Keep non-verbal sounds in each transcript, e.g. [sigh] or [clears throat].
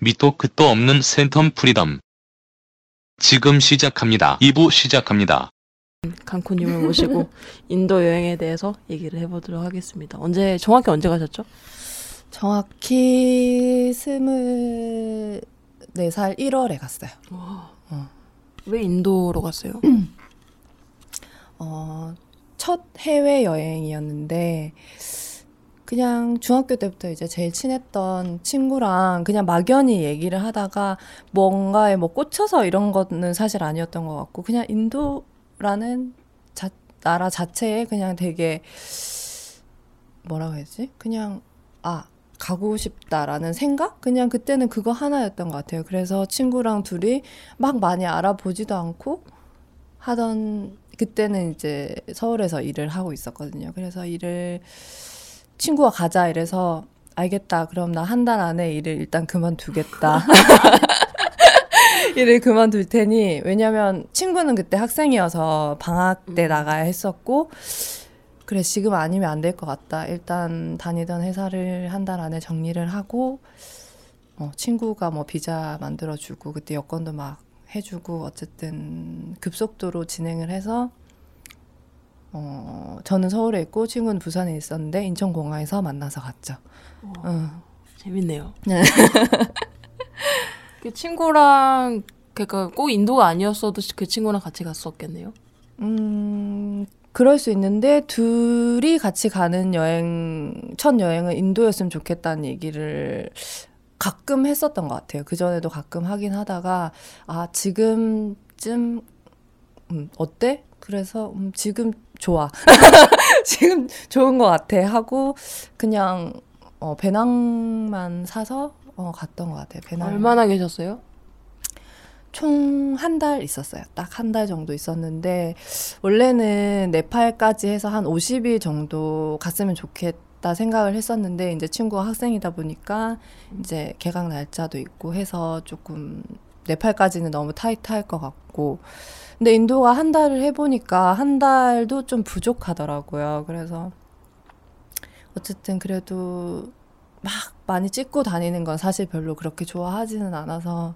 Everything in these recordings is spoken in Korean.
밑도 끝도 없는 센텀 프리덤. 지금 시작합니다. 2부 시작합니다. 강코님을 모시고 [laughs] 인도 여행에 대해서 얘기를 해보도록 하겠습니다. 언제 정확히 언제 가셨죠? 정확히 스물 네 살 1월에 갔어요. 어. 왜 인도로 갔어요? [clears throat] 어, 첫 해외 여행이었는데 그냥 중학교 때부터 이제 제일 친했던 친구랑 그냥 막연히 얘기를 하다가 뭔가에 뭐 꽂혀서 이런 거는 사실 아니었던 것 같고 그냥 인도라는 자, 나라 자체에 그냥 되게 뭐라고 해야지? 그냥 아 가고 싶다라는 생각? 그냥 그때는 그거 하나였던 것 같아요. 그래서 친구랑 둘이 막 많이 알아보지도 않고 하던 그때는 이제 서울에서 일을 하고 있었거든요. 그래서 일을 친구가 가자 이래서 알겠다. 그럼 나 한 달 안에 일을 일단 그만두겠다. [laughs] 일을 그만둘 테니 왜냐면 친구는 그때 학생이어서 방학 때 음. 나가야 했었고 그래 지금 아니면 안 될 것 같다. 일단 다니던 회사를 한 달 안에 정리를 하고 어, 친구가 뭐 비자 만들어주고 그때 여권도 막 해주고 어쨌든 급속도로 진행을 해서 어, 저는 서울에 있고 친구는 부산에 있었는데 인천공항에서 만나서 갔죠. 응. 재밌네요. 네. 그 친구랑 그러니까 꼭 인도가 아니었어도 그 친구랑 같이 갔었겠네요. 음, 그럴 수 있는데 둘이 같이 가는 여행 첫 여행은 인도였으면 좋겠다는 얘기를 가끔 했었던 것 같아요. 그 전에도 가끔 하긴 하다가 아 지금쯤 음, 어때? 그래서 음, 지금 좋아. [laughs] 지금 좋은 것 같아 하고 그냥 어, 배낭만 사서 어, 갔던 것 같아요. 배낭 얼마나 계셨어요? 총 한 달 있었어요. 딱 한 달 정도 있었는데 원래는 네팔까지 해서 한 50일 정도 갔으면 좋겠다 생각을 했었는데 이제 친구가 학생이다 보니까 이제 개강 날짜도 있고 해서 조금 네팔까지는 너무 타이트할 것 같고 근데 인도가 한 달을 해보니까 한 달도 좀 부족하더라고요. 그래서 어쨌든 그래도 막 많이 찍고 다니는 건 사실 별로 그렇게 좋아하지는 않아서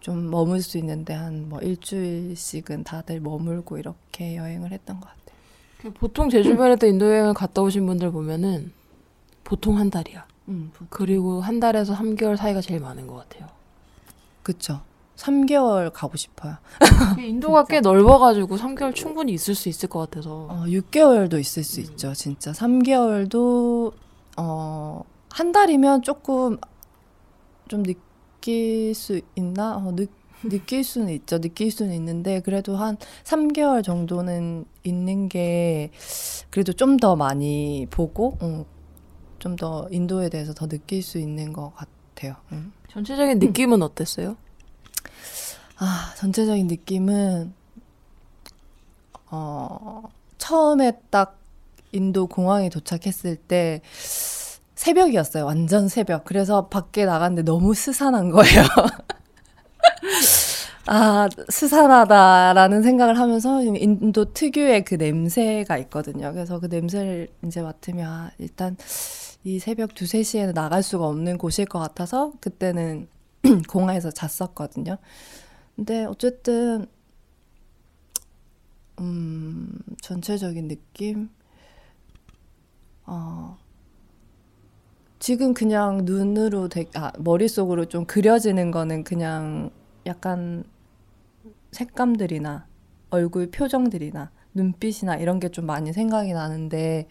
좀 머물 수 있는데 한 뭐 일주일씩은 다들 머물고 이렇게 여행을 했던 것 같아요. 그 보통 제 주변에도 인도 여행을 갔다 오신 분들 보면은 보통 한 달이야. 음, 그리고 한 달에서 3개월 사이가 제일 많은 것 같아요. 그쵸. 3개월 가고 싶어요. 인도가 꽤 넓어가지고 3개월 충분히 있을 수 있을 것 같아서. 어, 6개월도 있을 수 있죠, 진짜. 3개월도, 어, 한 달이면 조금 좀 느낄 수 있나? 어, 느, 느낄 수는 있죠. 느낄 수는 있는데, 그래도 한 3개월 정도는 있는 게, 그래도 좀 더 많이 보고, 어, 좀더 인도에 대해서 더 느낄 수 있는 것 같아요. 음. 전체적인 느낌은 어땠어요? 아, 전체적인 느낌은, 어, 처음에 딱 인도 공항에 도착했을 때 새벽이었어요. 완전 새벽. 그래서 밖에 나갔는데 너무 스산한 거예요. [laughs] 아, 스산하다라는 생각을 하면서 인도 특유의 그 냄새가 있거든요. 그래서 그 냄새를 이제 맡으면 아, 일단 이 새벽 두세 시에는 나갈 수가 없는 곳일 것 같아서 그때는 [clears throat] 공항에서 잤었거든요. 근데 어쨌든 음, 전체적인 느낌? 어, 지금 그냥 눈으로 되게, 아, 머릿속으로 좀 그려지는 거는 그냥 약간 색감들이나 얼굴 표정들이나 눈빛이나 이런 게 좀 많이 생각이 나는데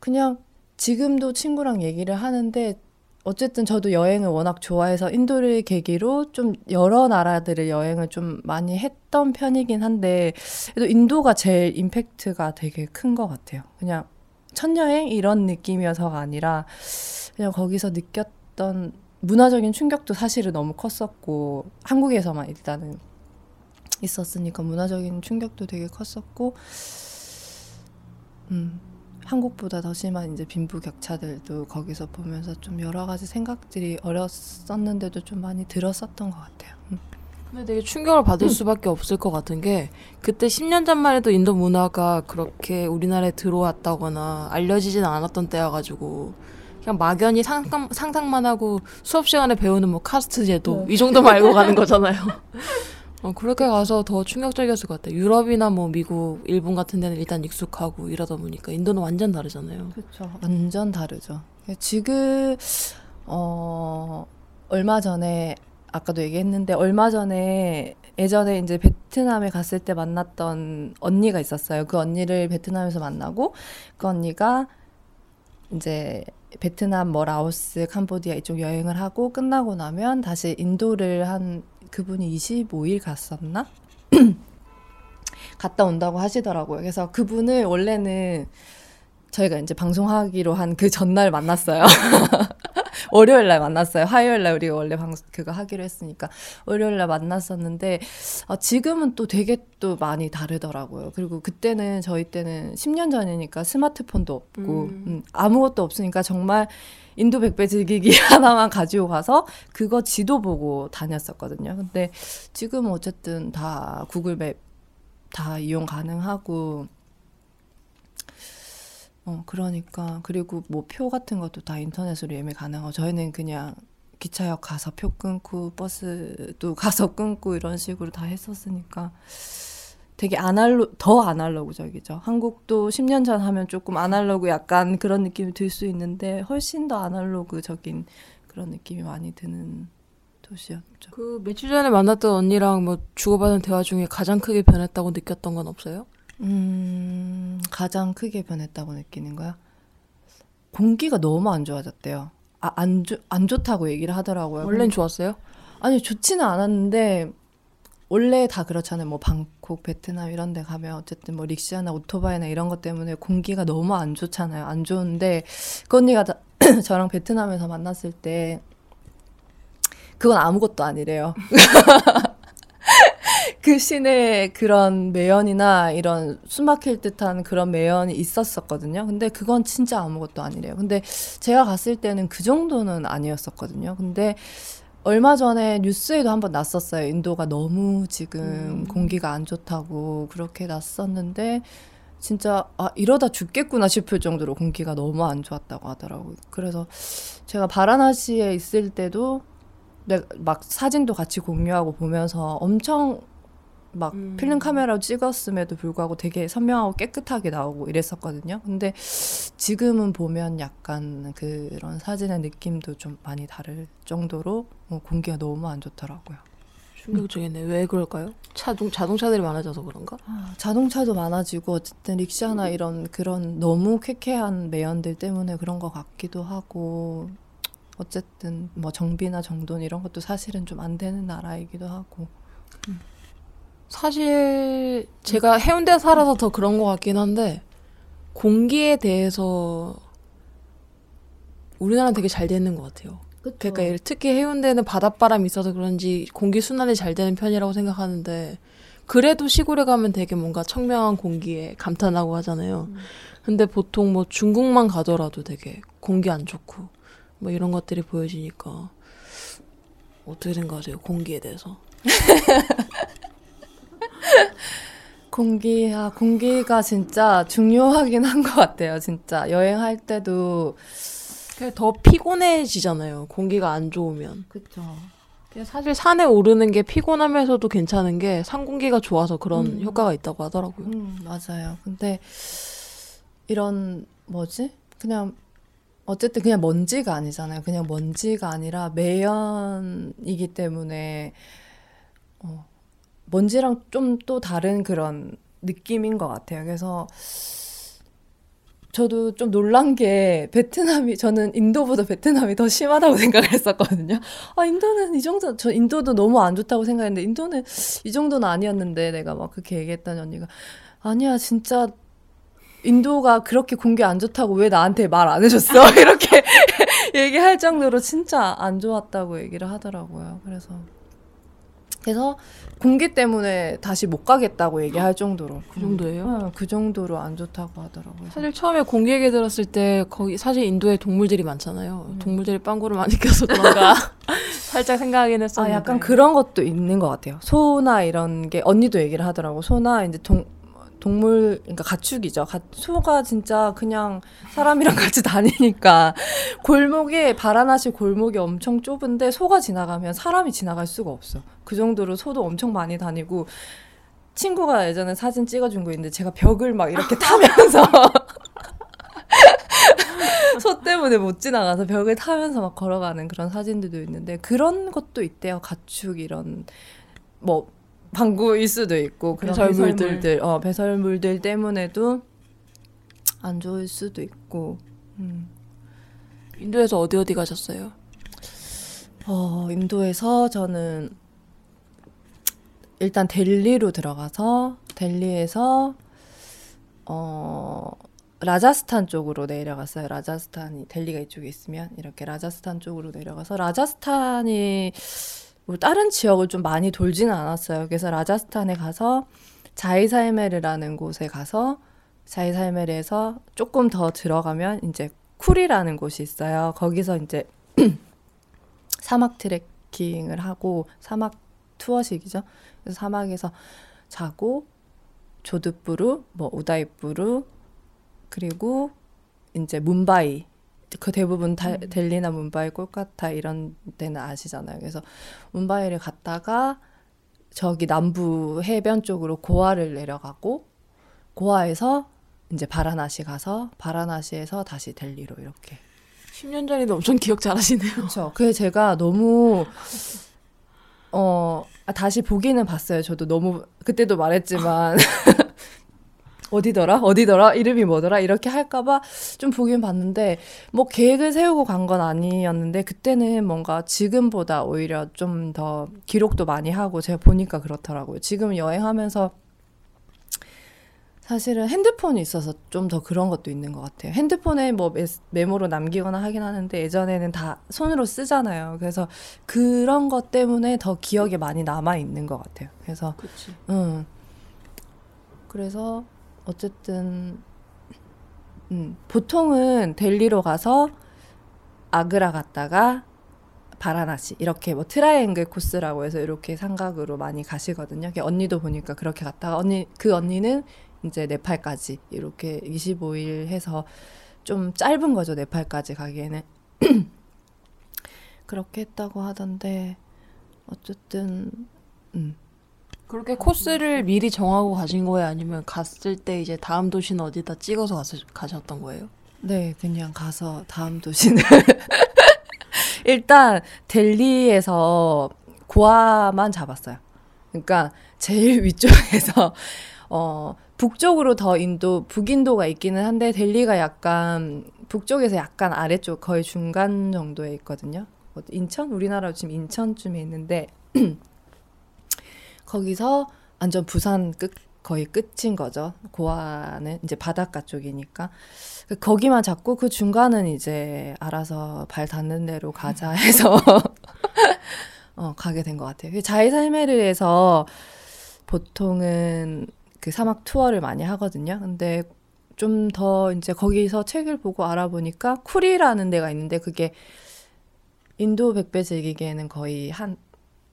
그냥 지금도 친구랑 얘기를 하는데 어쨌든 저도 여행을 워낙 좋아해서 인도를 계기로 좀 여러 나라들을 여행을 좀 많이 했던 편이긴 한데 그래도 인도가 제일 임팩트가 되게 큰 것 같아요. 그냥 첫 여행 이런 느낌이어서가 아니라 그냥 거기서 느꼈던 문화적인 충격도 사실은 너무 컸었고 한국에서만 일단은 있었으니까 문화적인 충격도 되게 컸었고 음. 한국보다 더 심한 이제 빈부 격차들도 거기서 보면서 좀 여러 가지 생각들이 어렸었는데도 좀 많이 들었었던 것 같아요. 음. 근데 되게 충격을 받을 수밖에 없을 것 같은 게 그때 10년 전만 해도 인도 문화가 그렇게 우리나라에 들어왔다거나 알려지진 않았던 때여가지고 그냥 막연히 상상, 상상만 하고 수업 시간에 배우는 뭐 카스트 제도 이 정도만 알고 가는 거잖아요. [laughs] 어, 그렇게 가서 더 충격적이었을 것 같아요. 유럽이나 뭐 미국, 일본 같은 데는 일단 익숙하고 이러다 보니까 인도는 완전 다르잖아요. 그렇죠. 완전 다르죠. 지금 어 얼마 전에 아까도 얘기했는데 얼마 전에 예전에 이제 베트남에 갔을 때 만났던 언니가 있었어요. 그 언니를 베트남에서 만나고 그 언니가 이제 베트남, 뭐 라오스, 캄보디아 이쪽 여행을 하고 끝나고 나면 다시 인도를 한 그분이 25일 갔었나? [clears throat] 갔다 온다고 하시더라고요. 그래서 그분을 원래는 저희가 이제 방송하기로 한 그 전날 만났어요. [laughs] 월요일 날 만났어요. 화요일 날 우리가 원래 방 그거 하기로 했으니까 월요일 날 만났었는데 아, 지금은 또 되게 또 많이 다르더라고요. 그리고 그때는 저희 때는 10년 전이니까 스마트폰도 없고 음. 음, 아무것도 없으니까 정말 인도 백배 즐기기 [laughs] 하나만 가지고 가서 그거 지도 보고 다녔었거든요. 근데 지금은 어쨌든 다 구글맵 다 이용 가능하고 어 그러니까 그리고 뭐 표 같은 것도 다 인터넷으로 예매 가능하고 저희는 그냥 기차역 가서 표 끊고 버스도 [laughs] 가서 끊고 이런 식으로 다 했었으니까 되게 아날로 더 아날로그적이죠. 한국도 10년 전 하면 조금 아날로그 약간 그런 느낌이 들 수 있는데 훨씬 더 아날로그적인 그런 느낌이 많이 드는 도시였죠. 그 며칠 전에 만났던 언니랑 뭐 주고받은 대화 중에 가장 크게 변했다고 느꼈던 건 없어요? 음, 가장 크게 변했다고 느끼는 거야? 공기가 너무 안 좋아졌대요. 아, 안, 좋, 안 좋다고 얘기를 하더라고요. 원래는 좋았어요? 아니, 좋지는 않았는데, 원래 다 그렇잖아요. 뭐, 방콕, 베트남 이런 데 가면 어쨌든 뭐, 릭시아나 오토바이나 이런 것 때문에 공기가 너무 안 좋잖아요. 안 좋은데, 그 언니가 다, [clears throat] 저랑 베트남에서 만났을 때, 그건 아무것도 아니래요. [laughs] 그 시내에 그런 매연이나 이런 숨막힐 듯한 그런 매연이 있었었거든요. 근데 그건 진짜 아무것도 아니래요. 근데 제가 갔을 때는 그 정도는 아니었었거든요. 근데 얼마 전에 뉴스에도 한번 났었어요. 인도가 너무 지금 음. 공기가 안 좋다고 그렇게 났었는데 진짜 아 이러다 죽겠구나 싶을 정도로 공기가 너무 안 좋았다고 하더라고요. 그래서 제가 바라나시에 있을 때도 내- 막 사진도 같이 공유하고 보면서 엄청 막 음. 필름 카메라로 찍었음에도 불구하고 되게 선명하고 깨끗하게 나오고 이랬었거든요. 근데 지금은 보면 약간 그런 사진의 느낌도 좀 많이 다를 정도로 어, 공기가 너무 안 좋더라고요. 충격적이네. 왜 그럴까요? 자동, 자동차들이 많아져서 그런가? 아, 자동차도 많아지고 어쨌든 릭샤나 이런 그런 너무 쾌쾌한 매연들 때문에 그런 것 같기도 하고 어쨌든 뭐 정비나 정돈 이런 것도 사실은 좀 안 되는 나라이기도 하고 사실 제가 해운대 살아서 더 그런 것 같긴 한데 공기에 대해서 우리나라는 되게 잘 되는 것 같아요. 그러니까 예를- 특히 해운대는 바닷바람이 있어서 그런지 공기 순환이 잘 되는 편이라고 생각하는데 그래도 시골에 가면 되게 뭔가 청명한 공기에 감탄하고 하잖아요. 근데 보통 뭐 중국만 가더라도 되게 공기 안 좋고 뭐 이런 것들이 보여지니까 어떻게 생각하세요? 공기에 대해서? [laughs] 공기 아 공기가 진짜 중요하긴 한 것 같아요. 진짜 여행할 때도 더 피곤해지잖아요. 공기가 안 좋으면. 그렇죠. 사실 산에 오르는 게 피곤하면서도 괜찮은 게 산 공기가 좋아서 그런 음. 효과가 있다고 하더라고요. 음, 맞아요. 근데 이런 뭐지? 그냥 어쨌든 그냥 먼지가 아니잖아요. 그냥 먼지가 아니라 매연이기 때문에 어, 먼지랑 좀 또 다른 그런 느낌인 것 같아요. 그래서 저도 좀 놀란 게 베트남이 저는 인도보다 베트남이 더 심하다고 [laughs] 생각을 했었거든요. 아 인도는 이 정도 저 인도도 너무 안 좋다고 생각했는데 인도는 이 정도는 아니었는데 내가 막 그렇게 얘기했더니 언니가 아니야 진짜 인도가 그렇게 공기 안 좋다고 왜 나한테 말 안 해줬어 [laughs] 이렇게 [laughs] 얘기할 정도로 진짜 안 좋았다고 얘기를 하더라고요. 그래서 그래서 공기 때문에 다시 못 가겠다고 얘기할 정도로 그 정도예요? 어, 그 정도로 안 좋다고 하더라고요. 사실 처음에 공기 얘기 들었을 때 거기 사실 인도에 동물들이 많잖아요. 음. 동물들이 빵구를 많이 껴서 그런가 [laughs] 살짝 생각하긴 아, 했었는데. 약간 그런 것도 있는 것 같아요. 소나 이런 게 언니도 얘기를 하더라고. 소나 이제 동 동물 그러니까 가축이죠. 가, 소가 진짜 그냥 사람이랑 [laughs] 같이 다니니까 골목에 바라나시 골목이 엄청 좁은데 소가 지나가면 사람이 지나갈 수가 없어. 그 정도로 소도 엄청 많이 다니고 친구가 예전에 사진 찍어준 거 있는데 제가 벽을 막 이렇게 [laughs] 타면서 [laughs] 소 때문에 못 지나가서 벽을 타면서 막 걸어가는 그런 사진들도 있는데 그런 것도 있대요. 가축 이런 뭐 방구일 수도 있고 그런 배설물들. 배설물들, 어 배설물들 때문에도 안 좋을 수도 있고. 음. 인도에서 어디 어디 가셨어요? 어, 인도에서 저는 일단 델리로 들어가서 델리에서 어 라자스탄 쪽으로 내려갔어요. 라자스탄이 델리가 이쪽에 있으면 이렇게 라자스탄 쪽으로 내려가서 라자스탄이 뭐 다른 지역을 좀 많이 돌지는 않았어요. 그래서 라자스탄에 가서 자이살메르라는 곳에 가서 자이살메르에서 조금 더 들어가면 이제 쿠리라는 곳이 있어요. 거기서 이제 [clears throat] 사막 트레킹을 하고 사막 투어식이죠. 그래서 사막에서 자고 조드부루, 뭐 우다이부루 그리고 이제 뭄바이 그 대부분 다, 델리나 뭄바이, 꼴카타 이런 데는 아시잖아요. 그래서 뭄바이를 갔다가 저기 남부 해변 쪽으로 고아를 내려가고 고아에서 이제 바라나시 가서 바라나시에서 다시 델리로 이렇게 10년 전에도 엄청 기억 잘하시네요. 그렇죠. 그게 제가 너무 어 아, 다시 보기는 봤어요. 저도 너무 그때도 말했지만 [laughs] 어디더라 어디더라 이름이 뭐더라 이렇게 할까봐 좀 보긴 봤는데 뭐 계획을 세우고 간 건 아니었는데 그때는 뭔가 지금보다 오히려 좀 더 기록도 많이 하고 제가 보니까 그렇더라고요. 지금 여행하면서 사실은 핸드폰이 있어서 좀 더 그런 것도 있는 것 같아요. 핸드폰에 뭐 메, 메모로 남기거나 하긴 하는데 예전에는 다 손으로 쓰잖아요. 그래서 그런 것 때문에 더 기억에 많이 남아 있는 것 같아요. 그래서 그치. 음. 그래서 어쨌든 음, 보통은 델리로 가서 아그라 갔다가 바라나시 이렇게 뭐 트라이앵글 코스라고 해서 이렇게 삼각으로 많이 가시거든요. 언니도 보니까 그렇게 갔다가 언니 그 언니는 이제 네팔까지 이렇게 25일 해서 좀 짧은 거죠. 네팔까지 가기에는 [clears throat] 그렇게 했다고 하던데 어쨌든 음. 그렇게 코스를 미리 정하고 가신 거예요? 아니면 갔을 때 이제 다음 도시는 어디다 찍어서 가서, 가셨던 거예요? 네, 그냥 가서 다음 도시는 [laughs] 일단 델리에서 고아만 잡았어요. 그러니까 제일 [laughs] 위쪽에서 어 북쪽으로 더 인도 북인도가 있기는 한데 델리가 약간 북쪽에서 약간 아래쪽 거의 중간 정도에 있거든요. 어, 인천 우리나라 지금 인천쯤에 있는데 [clears throat] 거기서 완전 부산 끝 거의 끝인 거죠. 고아는 이제 바닷가 쪽이니까 그 거기만 잡고 그 중간은 이제 알아서 발 닿는 대로 가자 해서 [laughs] 어, 가게 된 것 같아요. 그 자이살메르에서 보통은 그 사막 투어를 많이 하거든요. 근데 좀 더 이제 거기서 책을 보고 알아보니까 쿨이라는 데가 있는데 그게 인도 백배 즐기기에는 거의 한,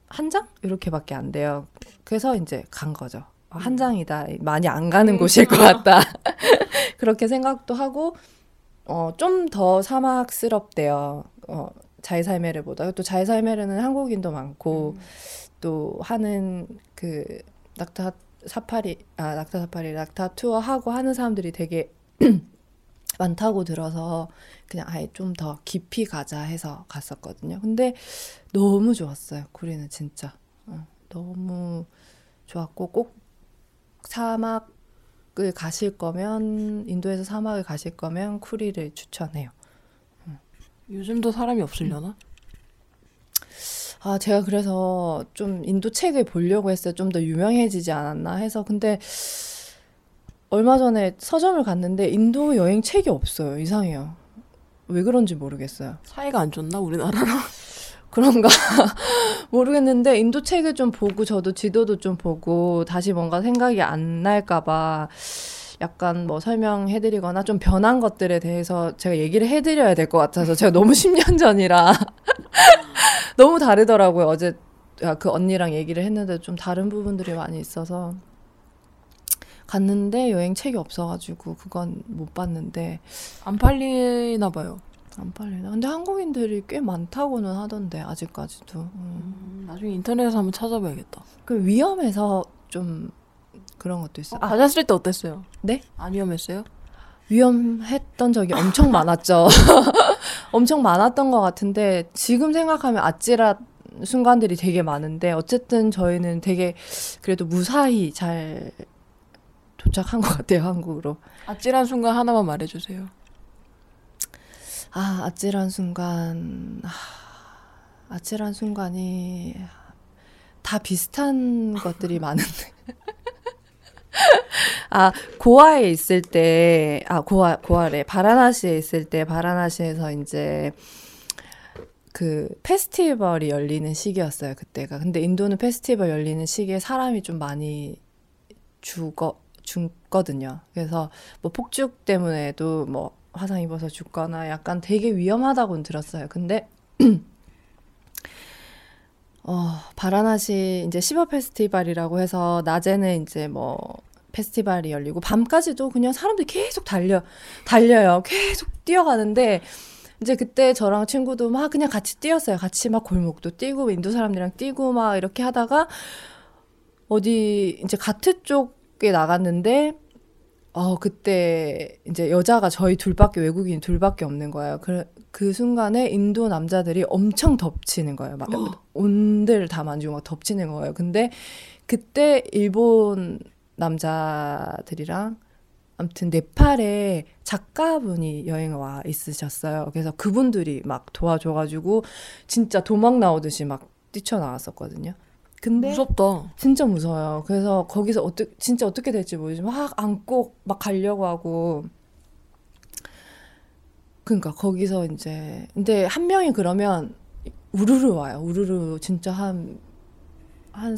한 장? 이렇게밖에 안 돼요. 그래서 이제 간 거죠. 어, 한 장이다. 많이 안 가는 곳일 것 [laughs] 같다. [laughs] 그렇게 생각도 하고, 어, 좀 더 사막스럽대요. 어, 자이살메르보다. 또 자이살메르는 한국인도 많고, 또 하는 그, 낙타 사파리, 아, 낙타 사파리, 낙타 투어 하고 하는 사람들이 되게 [clears throat] 많다고 들어서 그냥 아예 좀 더 깊이 가자 해서 갔었거든요. 근데 너무 좋았어요. 구리는 진짜. 어, 너무 좋았고 꼭 사막을 가실 거면 인도에서 사막을 가실 거면 쿠리를 추천해요. 요즘도 사람이 없으려나? 아, 제가 그래서 좀 인도 책을 보려고 했어요. 좀 더 유명해지지 않았나 해서. 근데 얼마 전에 서점을 갔는데 인도 여행 책이 없어요. 이상해요. 왜 그런지 모르겠어요. 사이가 안 좋나 우리나라랑? [laughs] 그런가 [laughs] 모르겠는데 인도 책을 좀 보고 저도 지도도 좀 보고 다시 뭔가 생각이 안 날까봐 약간 뭐 설명해드리거나 좀 변한 것들에 대해서 제가 얘기를 해드려야 될 것 같아서 제가 너무 [laughs] 10년 전이라 너무 다르더라고요. 어제 그 언니랑 얘기를 했는데 좀 다른 부분들이 많이 있어서 갔는데 여행 책이 없어가지고 그건 못 봤는데 안 팔리나 봐요. 안 팔리나? 근데 한국인들이 꽤 많다고는 하던데 아직까지도. 음. 음, 나중에 인터넷에서 한번 찾아봐야겠다. 그 위험해서 좀 그런 것도 있어요. 아, 가셨을 때 어땠어요? 네? 안 위험했어요? 위험했던 적이 엄청 많았죠. [laughs] 엄청 많았던 것 같은데 지금 생각하면 아찔한 순간들이 되게 많은데 어쨌든 저희는 되게 그래도 무사히 잘 도착한 것 같아요 한국으로. 아찔한 순간 하나만 말해주세요. 아 아찔한 순간 아, 아찔한 순간이 다 비슷한 것들이 많은데 [laughs] 아 고아에 있을 때 아 고아 고아래 바라나시에 있을 때 바라나시에서 이제 그 페스티벌이 열리는 시기였어요 그때가 근데 인도는 페스티벌 열리는 시기에 사람이 좀 많이 죽어 죽거든요 그래서 뭐 폭죽 때문에도 뭐 화상 입어서 죽거나 약간 되게 위험하다고는 들었어요 근데 [clears throat] 어, 바라나시 이제 시버 페스티벌이라고 해서 낮에는 이제 뭐 페스티벌이 열리고 밤까지도 그냥 사람들이 계속 달려 달려요. 계속 뛰어가는데 이제 그때 저랑 친구도 막 그냥 같이 뛰었어요. 같이 막 골목도 뛰고 인도 사람들이랑 뛰고 막 이렇게 하다가 어디 이제 가트 쪽 에 나갔는데 어 그때 이제 여자가 저희 둘밖에 외국인 둘밖에 없는 거예요. 그, 그 순간에 인도 남자들이 엄청 덮치는 거예요. 막 온데를 다 만지고 막 덮치는 거예요. 근데 그때 일본 남자들이랑 아무튼 네팔에 작가분이 여행 와 있으셨어요. 그래서 그분들이 막 도와줘가지고 진짜 도망 나오듯이 막 뛰쳐나왔었거든요. 근데 무섭다. 진짜 무서워요. 그래서 거기서 어떻게 진짜 어떻게 될지 모르지 막 안고 막 가려고 하고 그러니까 거기서 이제 근데 한 명이 그러면 우르르 와요. 우르르 진짜 한한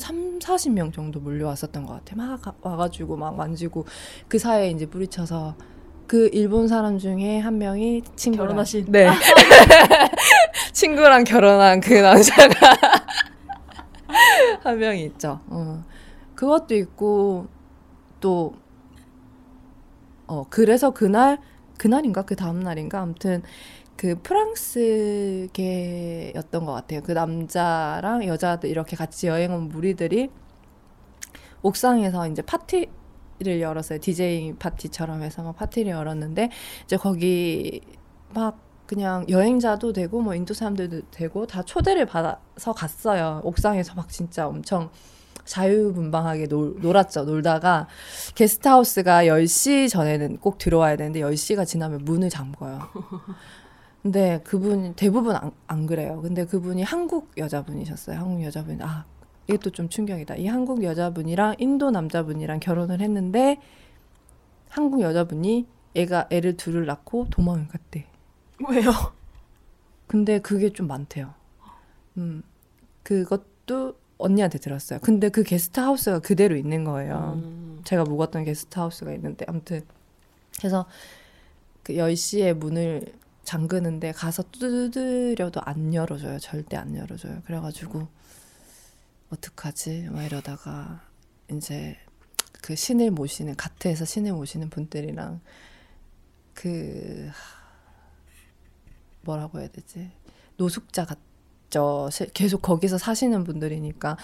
3, 40명 정도 몰려왔었던 것 같아. 막 와가지고 막 만지고 그 사이에 이제 뿌리쳐서 그 일본 사람 중에 한 명이 친구랑 결혼하신? 네 [laughs] 친구랑 결혼한 그 남자가 [laughs] 한 명이 있죠. 어. 그것도 있고 또 어, 그래서 그날 그날인가 그 다음 날인가 아무튼 그 프랑스계였던 것 같아요. 그 남자랑 여자들 이렇게 같이 여행 온 무리들이 옥상에서 이제 파티를 열었어요. 디제이 파티처럼 해서 막 파티를 열었는데 이제 거기 막 그냥 여행자도 되고 뭐 인도 사람들도 되고 다 초대를 받아서 갔어요. 옥상에서 막 진짜 엄청 자유분방하게 놀, 놀았죠. 놀다가 게스트하우스가 10시 전에는 꼭 들어와야 되는데 10시가 지나면 문을 잠궈요. 근데 그분 대부분 안, 안 그래요. 근데 그분이 한국 여자분이셨어요. 한국 여자분. 아, 이것도 좀 충격이다. 이 한국 여자분이랑 인도 남자분이랑 결혼을 했는데 한국 여자분이 애가 애를 둘을 낳고 도망을 갔대. 왜요? 근데 그게 좀 많대요. 음, 그것도 언니한테 들었어요. 근데 그 게스트 하우스가 그대로 있는 거예요. 음. 제가 묵었던 게스트 하우스가 있는데 아무튼 그래서 그 10시에 문을 잠그는데 가서 두드려도 안 열어줘요. 절대 안 열어줘요. 그래가지고 어떡하지? 막 이러다가 이제 그 신을 모시는 가트에서 신을 모시는 분들이랑 그 뭐라고 해야 되지? 노숙자 같죠. 시- 계속 거기서 사시는 분들이니까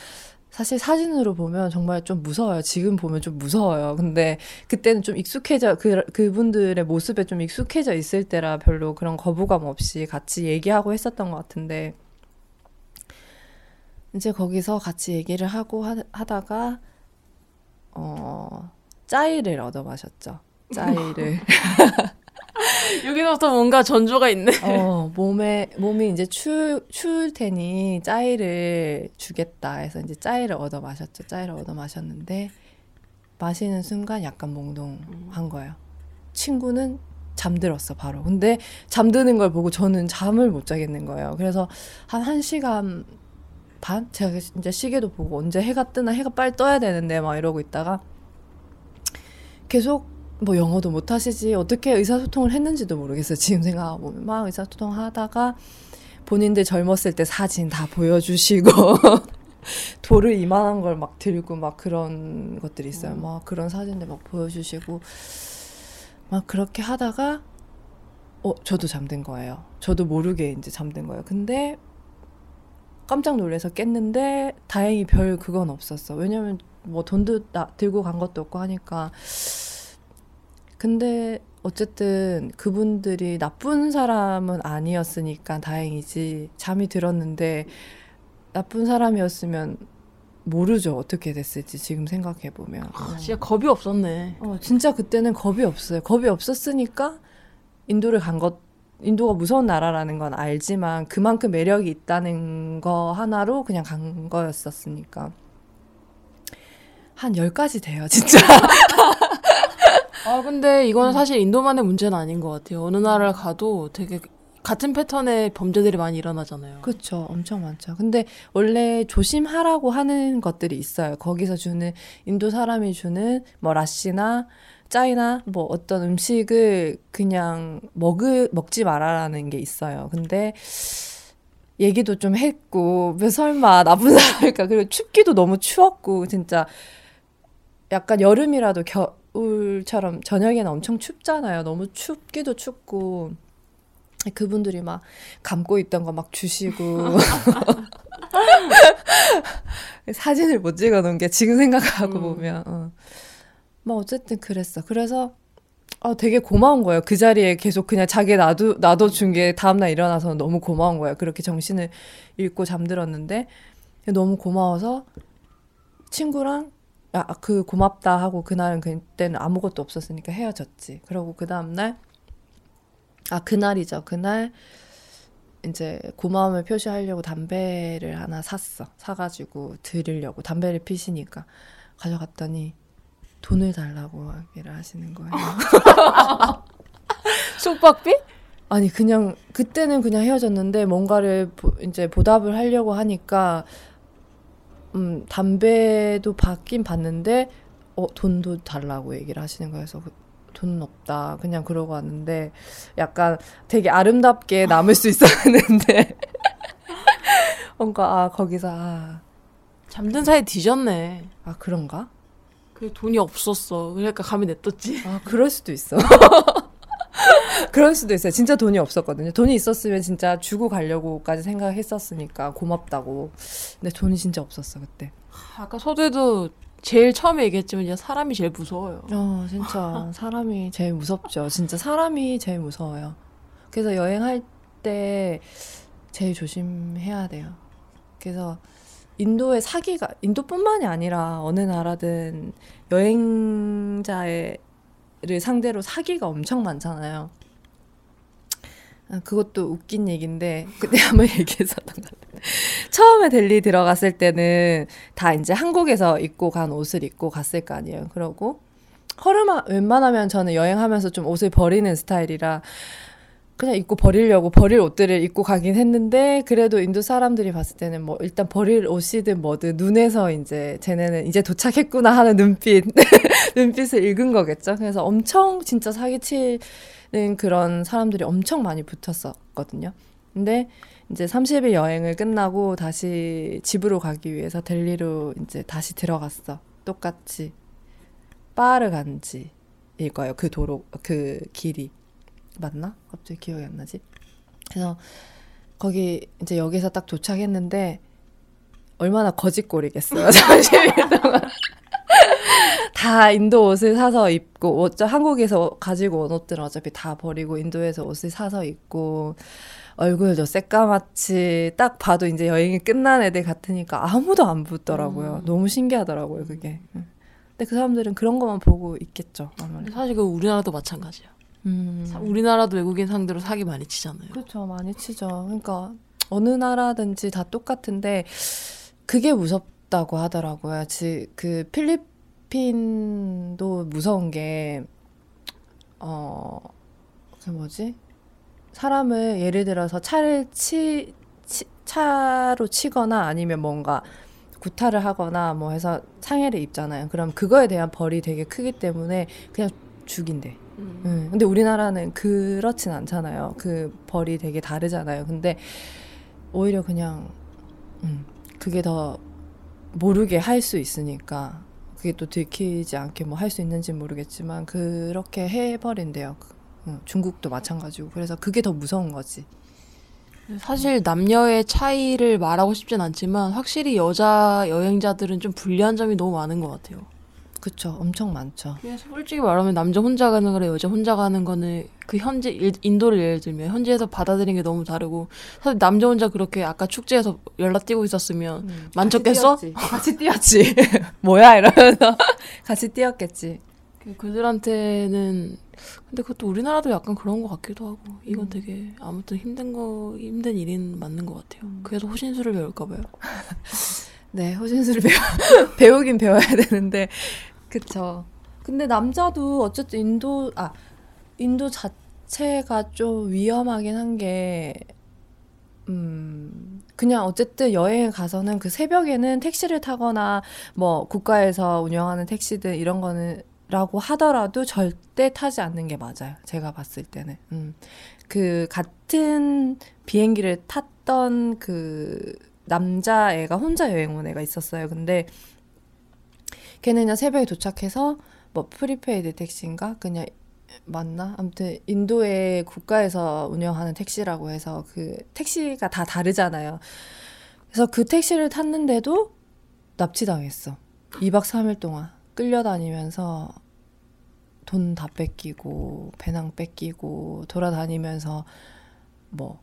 사실 사진으로 보면 정말 좀 무서워요. 지금 보면 좀 무서워요. 근데 그때는 좀 익숙해져 그 그분들의 모습에 좀 익숙해져 있을 때라 별로 그런 거부감 없이 같이 얘기하고 했었던 것 같은데 이제 거기서 같이 얘기를 하고 하, 하다가 어 짜이를 얻어 마셨죠. 짜이를 [laughs] [laughs] 여기서부터 뭔가 전조가 있네. 어, 몸에, 몸이 이제 추, 추울 테니 짜이를 주겠다 해서 이제 짜이를 얻어 마셨죠. 짜이를 얻어 마셨는데, 마시는 순간 약간 몽롱한 거예요. 친구는 잠들었어, 바로. 근데 잠드는 걸 보고 저는 잠을 못 자겠는 거예요. 그래서 한 1시간 반? 제가 이제 시계도 보고 언제 해가 뜨나 해가 빨리 떠야 되는데 막 이러고 있다가 계속 뭐 영어도 못 하시지 어떻게 의사소통을 했는지도 모르겠어요. 지금 생각해보면 막 의사소통 하다가 본인들 젊었을 때 사진 다 보여주시고 [laughs] 돌을 이만한 걸 막 들고 막 그런 것들이 있어요. 음. 막 그런 사진들 막 보여주시고 막 그렇게 하다가 어 저도 잠든 거예요. 저도 모르게 이제 잠든 거예요. 근데 깜짝 놀라서 깼는데 다행히 별 그건 없었어. 왜냐면 뭐 돈도 나, 들고 간 것도 없고 하니까. 근데 어쨌든 그분들이 나쁜 사람은 아니었으니까 다행이지. 잠이 들었는데 나쁜 사람이었으면 모르죠. 어떻게 됐을지 지금 생각해 보면. 아, 진짜 겁이 없었네. 어, 진짜 그때는 겁이 없어요. 겁이 없었으니까 인도를 간 것, 인도가 무서운 나라라는 건 알지만 그만큼 매력이 있다는 거 하나로 그냥 간 거였었으니까. 한 10가지 돼요, 진짜. [laughs] 아 근데 이거는 사실 인도만의 문제는 아닌 것 같아요. 어느 나라를 가도 되게 같은 패턴의 범죄들이 많이 일어나잖아요. 그렇죠. 엄청 많죠. 근데 원래 조심하라고 하는 것들이 있어요. 거기서 주는 인도 사람이 주는 뭐 라시나 짜이나 뭐 어떤 음식을 그냥 먹을 먹지 말아라는 게 있어요. 근데 얘기도 좀 했고 왜 설마 나쁜 사람일까? 그리고 춥기도 너무 추웠고 진짜 약간 여름이라도 겨 울처럼 저녁에는 엄청 춥잖아요. 너무 춥기도 춥고 그분들이 막 감고 있던 거 막 주시고 [laughs] 사진을 못 찍어 놓은 게 지금 생각하고 음. 보면 어. 뭐 어쨌든 그랬어. 그래서 아 되게 고마운 거예요. 그 자리에 계속 그냥 자기 놔두 놔둬 준 게 다음날 일어나서 너무 고마운 거예요. 그렇게 정신을 잃고 잠들었는데 너무 고마워서 친구랑 야 그 고맙다 하고 그날은 그때는 아무것도 없었으니까 헤어졌지. 그러고 그 다음날 아 그날이죠. 그날 이제 고마움을 표시하려고 담배를 하나 샀어. 사가지고 드리려고 담배를 피시니까 가져갔더니 돈을 달라고 얘기를 하시는 거예요. [laughs] 숙박비? 아니 그냥 그때는 그냥 헤어졌는데 뭔가를 보, 이제 보답을 하려고 하니까 음 담배도 받긴 받는데 어 돈도 달라고 얘기를 하시는. 그래서 그, 돈은 없다. 그냥 그러고 왔는데 약간 되게 아름답게 [laughs] 남을 수 있었는데 [laughs] 뭔가 아 거기서 아, 잠든 사이 뒤졌네. 아 그런가? 그 돈이 없었어. 그러니까 감이 냈었지. 아 그럴 수도 있어. [laughs] [laughs] 그럴 수도 있어요. 진짜 돈이 없었거든요. 돈이 있었으면 진짜 주고 가려고까지 생각했었으니까 고맙다고. 근데 돈이 진짜 없었어 그때. 아까 서두에도 제일 처음에 얘기했지만 이제 사람이 제일 무서워요. 어, 진짜 [laughs] 사람이 제일 무섭죠. 진짜 사람이 제일 무서워요. 그래서 여행할 때 제일 조심해야 돼요. 그래서 인도의 사기가 인도뿐만이 아니라 어느 나라든 여행자 를 상대로 사기가 엄청 많잖아요. 아, 그것도 웃긴 얘기인데 그때 [laughs] 한번 얘기했었던 것 같아요. 처음에 델리 들어갔을 때는 다 이제 한국에서 입고 간 옷을 입고 갔을 거 아니에요. 그러고 허름한 웬만하면 저는 여행하면서 좀 옷을 버리는 스타일이라 그냥 입고 버리려고 버릴 옷들을 입고 가긴 했는데 그래도 인도 사람들이 봤을 때는 뭐 일단 버릴 옷이든 뭐든 눈에서 이제 쟤네는 이제 도착했구나 하는 눈빛 [laughs] 눈빛을 읽은 거겠죠. 그래서 엄청 진짜 사기치는 그런 사람들이 엄청 많이 붙었었거든요. 근데 이제 30일 여행을 끝나고 다시 집으로 가기 위해서 델리로 이제 다시 들어갔어. 똑같이 바르 간지일 거예요. 그 도로 그 길이 맞나? 갑자기 기억이 안 나지. 그래서 거기 이제 여기서 딱 도착했는데 얼마나 거짓골이겠어요. [laughs] 30일 동안. 다 인도 옷을 사서 입고 어차 한국에서 가지고 온 옷들은 어차피 다 버리고 인도에서 옷을 사서 입고 얼굴도 새까맣지 딱 봐도 이제 여행이 끝난 애들 같으니까 아무도 안 붙더라고요. 음. 너무 신기하더라고요 그게. 응. 근데 그 사람들은 그런 것만 보고 있겠죠. 아무래도. 사실 그 우리나라도 마찬가지야. 음. 사- 우리나라도 외국인 상대로 사기 많이 치잖아요. 그렇죠. 많이 치죠. 그러니까 어느 나라든지 다 똑같은데 그게 무섭다고 하더라고요. 지, 그 필리핀도 무서운 게 어, 그 뭐지? 사람을 예를 들어서 차를 치, 치 차로 치거나 아니면 뭔가 구타를 하거나 뭐 해서 상해를 입잖아요. 그럼 그거에 대한 벌이 되게 크기 때문에 그냥 죽인대. 음. 음, 근데 우리나라는 그렇진 않잖아요. 그 벌이 되게 다르잖아요. 근데 오히려 그냥 음, 그게 더 모르게 할 수 있으니까 그게 또 들키지 않게 뭐 할 수 있는지 모르겠지만 그렇게 해버린대요. 그, 응, 중국도 마찬가지고 그래서 그게 더 무서운 거지. 사실 남녀의 차이를 말하고 싶진 않지만 확실히 여자 여행자들은 좀 불리한 점이 너무 많은 것 같아요. 그쵸, 엄청 많죠. 그래서 솔직히 말하면 남자 혼자 가는 거랑 여자 혼자 가는 거는 그 현지 일- 인도를 예를 들면 현지에서 받아들이는 게 너무 다르고 사실 남자 혼자 그렇게 아까 축제에서 연락 뛰고 있었으면 만족했어? 음. 같이 뛰었지. [laughs] [laughs] 뭐야 이러면서 [laughs] 같이 뛰었겠지. 그- 그들한테는 근데 그것도 우리나라도 약간 그런 것 같기도 하고 이건 되게 아무튼 힘든 거 힘든 일인 맞는 것 같아요. 그래서 호신술을 배울까 봐요. 네, 호신술을 배워, 배우긴 배워야 되는데, 그쵸. 근데 남자도 어쨌든 인도, 아, 인도 자체가 좀 위험하긴 한 게, 음, 그냥 어쨌든 여행에 가서는 그 새벽에는 택시를 타거나 뭐 국가에서 운영하는 택시들 이런 거는 라고 하더라도 절대 타지 않는 게 맞아요. 제가 봤을 때는. 음. 그 같은 비행기를 탔던 그 남자애가 혼자 여행 온 애가 있었어요. 근데 걔는 그냥 새벽에 도착해서 뭐 prepaid 택시인가 그냥 맞나? 아무튼 인도의 국가에서 운영하는 택시라고 해서 그 택시가 다 다르잖아요. 그래서 그 택시를 탔는데도 납치당했어. 2박 3일 동안 끌려다니면서 돈 다 뺏기고 배낭 뺏기고 돌아다니면서 뭐,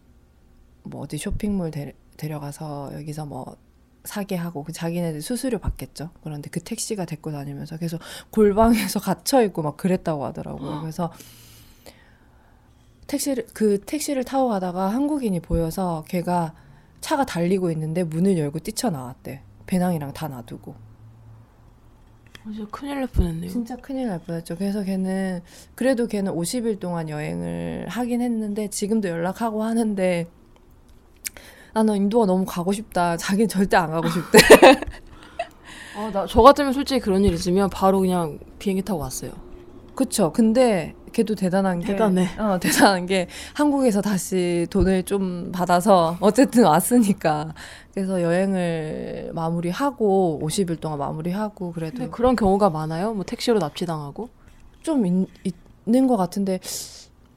뭐 어디 쇼핑몰 데, 데려가서 여기서 뭐 사게 하고 그 자기네들 수수료 받겠죠. 그런데 그 택시가 데리고 다니면서 계속 골방에서 [laughs] 갇혀 있고 막 그랬다고 하더라고요. 그래서 택시를 그 택시를 타고 가다가 한국인이 보여서 걔가 차가 달리고 있는데 문을 열고 뛰쳐나왔대. 배낭이랑 다 놔두고. 진짜 큰일 날 뻔했네요. 진짜 큰일 날 뻔했죠. 그래서 걔는 그래도 걔는 50일 동안 여행을 하긴 했는데 지금도 연락하고 하는데 나는 인도가 너무 가고 싶다. [laughs] 자기는 절대 안 가고 싶대. [laughs] 아, 나, 저 같으면 솔직히 그런 일 있으면 바로 그냥 비행기 타고 왔어요. 그쵸. 근데 걔도 대단한 게 대단해. 어, [laughs] 대단한 게 한국에서 다시 돈을 좀 받아서 어쨌든 왔으니까 그래서 여행을 마무리하고 50일 동안 마무리하고 그래도 그런 경우가 많아요? 뭐 택시로 납치당하고? 좀 있, 있는 것 같은데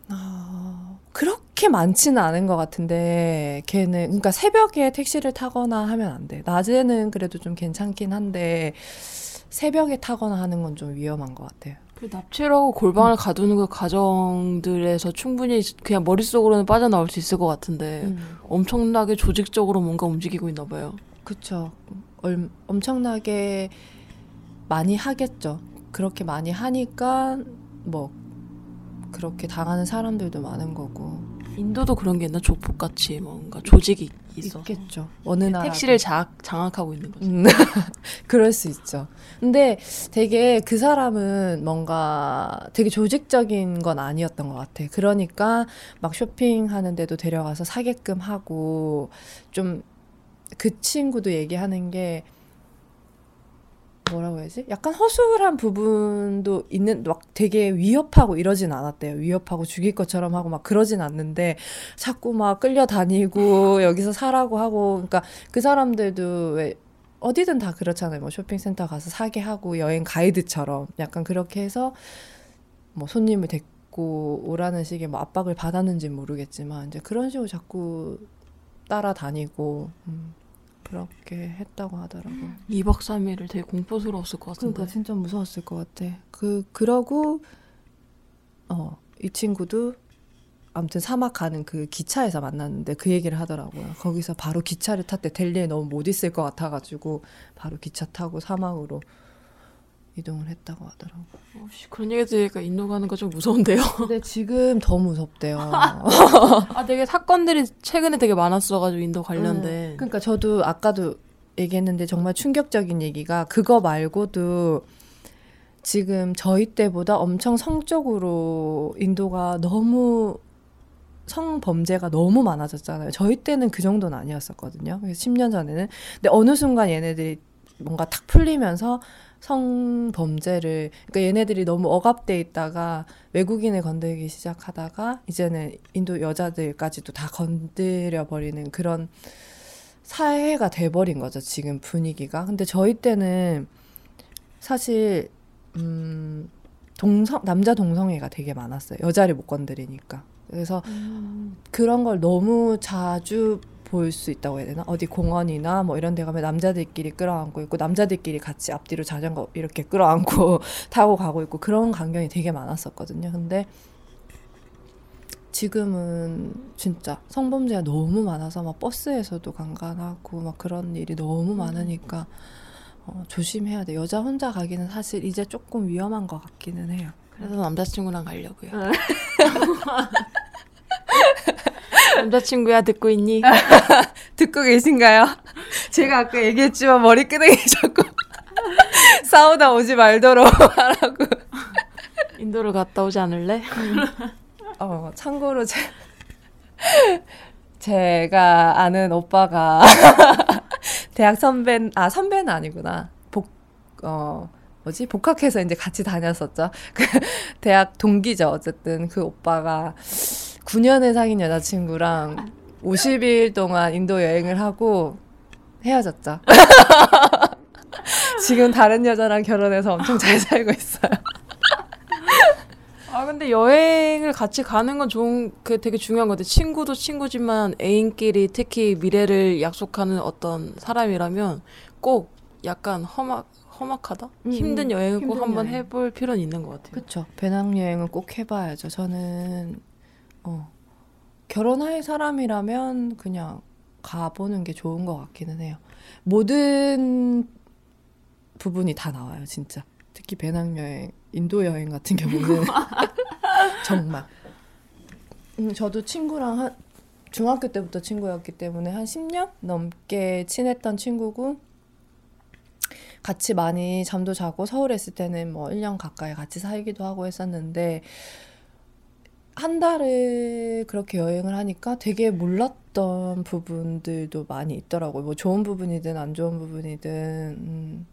아, 그렇게 많지는 않은 것 같은데 걔는 그러니까 새벽에 택시를 타거나 하면 안 돼. 낮에는 그래도 좀 괜찮긴 한데 새벽에 타거나 하는 건 좀 위험한 것 같아요. 그 납치라고 골방을 가두는 그 가정들에서 충분히 그냥 머릿속으로는 빠져나올 수 있을 것 같은데 음. 엄청나게 조직적으로 뭔가 움직이고 있나 봐요. 그쵸. 얼, 엄청나게 많이 하겠죠. 그렇게 많이 하니까 뭐 그렇게 당하는 사람들도 많은 거고 인도도 그런 게 있나? 조폭같이 뭔가 조직이 있어서 있겠죠. 어느 나라 택시를 장악, 장악하고 있는 거죠. 음, [laughs] 그럴 수 있죠. 근데 되게 그 사람은 뭔가 되게 조직적인 건 아니었던 것 같아. 그러니까 막 쇼핑하는데도 데려가서 사게끔 하고 좀 그 친구도 얘기하는 게 뭐라고 해야지? 약간 허술한 부분도 있는 막 되게 위협하고 이러진 않았대요. 위협하고 죽일 것처럼 하고 막 그러진 않는데 자꾸 막 끌려다니고 [laughs] 여기서 사라고 하고 그러니까 그 사람들도 왜 어디든 다 그렇잖아요. 뭐 쇼핑센터 가서 사게 하고 여행 가이드처럼 약간 그렇게 해서 뭐 손님을 데리고 오라는 식의 뭐 압박을 받았는지 는 모르겠지만 이제 그런 식으로 자꾸 따라다니고 음, 그렇게 했다고 하더라고요. 2박 3일을 되게 공포스러웠을 것 같은데. 그러니까 진짜 무서웠을 것 같아. 그 그러고 어 이 친구도 아무튼 사막 가는 그 기차에서 만났는데 그 얘기를 하더라고요. 거기서 바로 기차를 탔대. 델리에 너무 못 있을 것 같아가지고 바로 기차 타고 사막으로 이동을 했다고 하더라고. 어, 씨, 그런 얘기 들으니까 인도 가는 거 좀 무서운데요. [laughs] 근데 지금 더 무섭대요. 아, 되게 사건들이 최근에 되게 많았어가지고 인도 관련된. 그러니까 저도 아까도 얘기했는데 정말 충격적인 얘기가 그거 말고도 지금 저희 때보다 엄청 성적으로 인도가 너무 성범죄가 너무 많아졌잖아요. 저희 때는 그 정도는 아니었었거든요. 그래서 10년 전에는. 근데 어느 순간 얘네들이 뭔가 탁 풀리면서 성범죄를 그러니까 얘네들이 너무 억압돼 있다가 외국인을 건들기 시작하다가 이제는 인도 여자들까지도 다 건드려 버리는 그런 사회가 돼버린 거죠 지금 분위기가. 근데 저희 때는 사실 음 동성 남자 동성애가 되게 많았어요. 여자를 못 건드리니까. 그래서 그런 걸 너무 자주 볼 수 있다고 해야 되나? 어디 공원이나 뭐 이런 데 가면 남자들끼리 끌어안고 있고 남자들끼리 같이 앞뒤로 자전거 이렇게 끌어안고 [laughs] 타고 가고 있고 그런 광경이 되게 많았었거든요. 근데 지금은 진짜 성범죄가 너무 많아서 막 버스에서도 강간하고 막 그런 일이 너무 많으니까 어, 조심해야 돼. 여자 혼자 가기는 사실 이제 조금 위험한 것 같기는 해요. 그래서 남자친구랑 가려고요. [laughs] 남자친구야 듣고 있니? [laughs] 듣고 계신가요? 제가 아까 얘기했지만 머리끄댕이 [laughs] 자꾸 싸우다 오지 말도록 [laughs] 하라고. 인도를 갔다 오지 않을래? 어, 참고로 제, 제가 아는 오빠가 대학 선배, 아, 선배는 아니구나. 복, 어, 뭐지? 복학해서 이제 같이 다녔었죠. 그 대학 동기죠. 어쨌든 그 오빠가 9년을 사귄 여자친구랑 50일 동안 인도 여행을 하고 헤어졌죠. [laughs] 지금 다른 여자랑 결혼해서 엄청 잘 살고 있어요. 아 근데 여행을 같이 가는 건 좋은 그 되게 중요한 것 같아. 친구도 친구지만 애인끼리 특히 미래를 약속하는 어떤 사람이라면 꼭 약간 험악 험악하다 음, 힘든 여행을 꼭 힘든 한번 여행. 해볼 필요는 있는 것 같아요. 그쵸. 배낭 여행은 꼭 해봐야죠. 저는, 어, 결혼할 사람이라면 그냥 가보는 게 좋은 것 같기는 해요. 모든 부분이 다 나와요, 진짜. 특히 배낭여행, 인도 여행 같은 경우는. [laughs] 정말. 음, 저도 친구랑 한, 중학교 때부터 친구였기 때문에 한 10년 넘게 친했던 친구고, 같이 많이 잠도 자고 서울에 있을 때는 뭐 1년 가까이 같이 살기도 하고 했었는데 한 달을 그렇게 여행을 하니까 되게 몰랐던 부분들도 많이 있더라고요. 뭐 좋은 부분이든 안 좋은 부분이든 음,